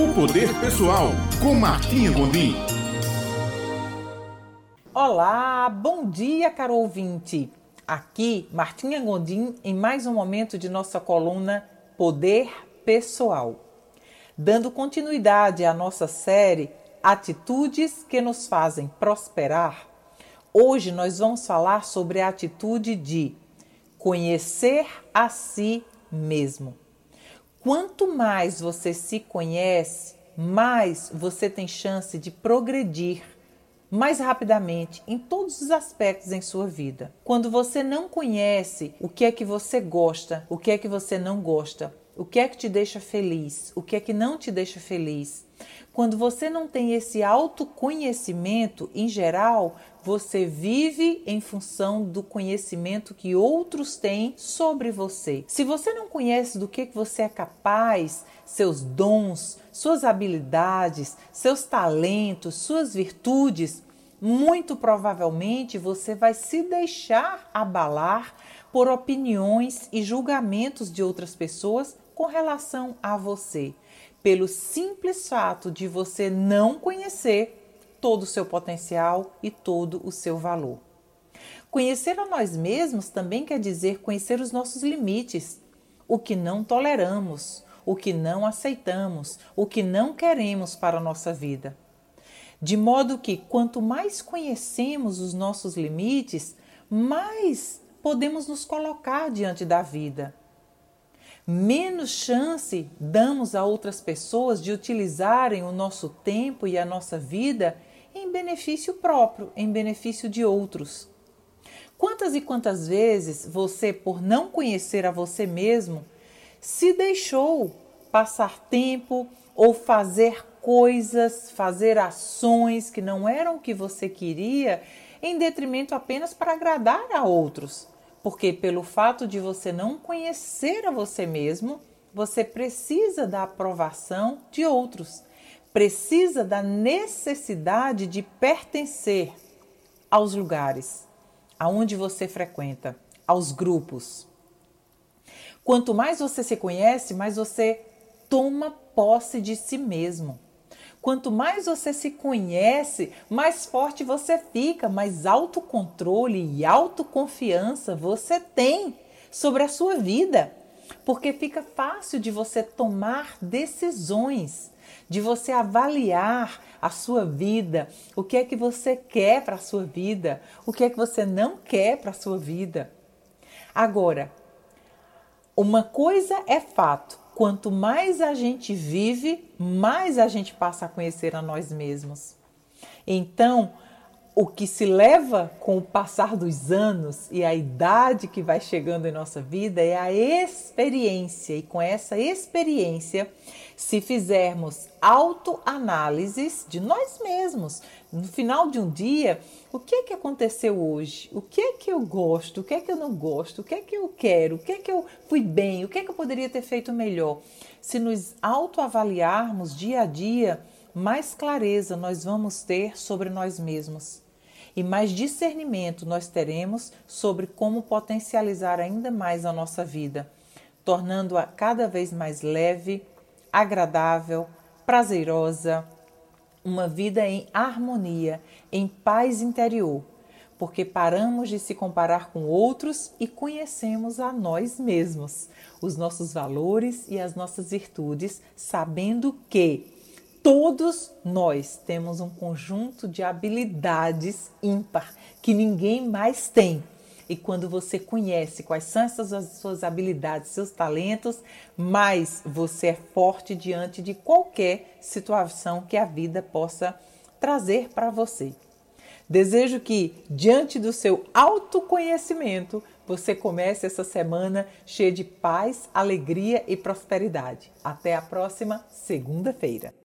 O Poder Pessoal, com Martinha Gondim. Olá, bom dia, caro ouvinte. Aqui, Martinha Gondim, em mais um momento de nossa coluna Poder Pessoal. Dando continuidade à nossa série Atitudes que nos fazem prosperar, hoje nós vamos falar sobre a atitude de conhecer a si mesmo. Quanto mais você se conhece, mais você tem chance de progredir mais rapidamente em todos os aspectos em sua vida. Quando você não conhece o que é que você gosta, o que é que você não gosta, o que é que te deixa feliz, o que é que não te deixa feliz, quando você não tem esse autoconhecimento, em geral, você vive em função do conhecimento que outros têm sobre você. Se você não conhece do que você é capaz, seus dons, suas habilidades, seus talentos, suas virtudes, muito provavelmente você vai se deixar abalar por opiniões e julgamentos de outras pessoas com relação a você pelo simples fato de você não conhecer todo o seu potencial e todo o seu valor. Conhecer a nós mesmos também quer dizer conhecer os nossos limites, o que não toleramos, o que não aceitamos, o que não queremos para a nossa vida. De modo que quanto mais conhecemos os nossos limites, mais podemos nos colocar diante da vida menos chance damos a outras pessoas de utilizarem o nosso tempo e a nossa vida em benefício próprio, em benefício de outros. Quantas e quantas vezes você, por não conhecer a você mesmo, se deixou passar tempo ou fazer coisas, fazer ações que não eram o que você queria, em detrimento apenas para agradar a outros? Porque pelo fato de você não conhecer a você mesmo, você precisa da aprovação de outros, precisa da necessidade de pertencer aos lugares aonde você frequenta, aos grupos. Quanto mais você se conhece, mais você toma posse de si mesmo. Quanto mais você se conhece, mais forte você fica, mais autocontrole e autoconfiança você tem sobre a sua vida. Porque fica fácil de você tomar decisões, de você avaliar a sua vida, o que é que você quer para a sua vida, o que é que você não quer para a sua vida. Agora, uma coisa é fato: quanto mais a gente vive, mais a gente passa a conhecer a nós mesmos. Então, o que se leva com o passar dos anos e a idade que vai chegando em nossa vida é a experiência, e com essa experiência, se fizermos autoanálises de nós mesmos, no final de um dia, o que é que aconteceu hoje? O que é que eu gosto? O que é que eu não gosto? O que é que eu quero? O que é que eu fui bem? O que é que eu poderia ter feito melhor? Se nos autoavaliarmos dia a dia, mais clareza nós vamos ter sobre nós mesmos. E mais discernimento nós teremos sobre como potencializar ainda mais a nossa vida, tornando-a cada vez mais leve, agradável, prazerosa, uma vida em harmonia, em paz interior, porque paramos de se comparar com outros e conhecemos a nós mesmos, os nossos valores e as nossas virtudes, sabendo que Todos nós temos um conjunto de habilidades ímpar que ninguém mais tem. E quando você conhece quais são essas suas habilidades, seus talentos, mais você é forte diante de qualquer situação que a vida possa trazer para você. Desejo que, diante do seu autoconhecimento, você comece essa semana cheia de paz, alegria e prosperidade. Até a próxima segunda-feira.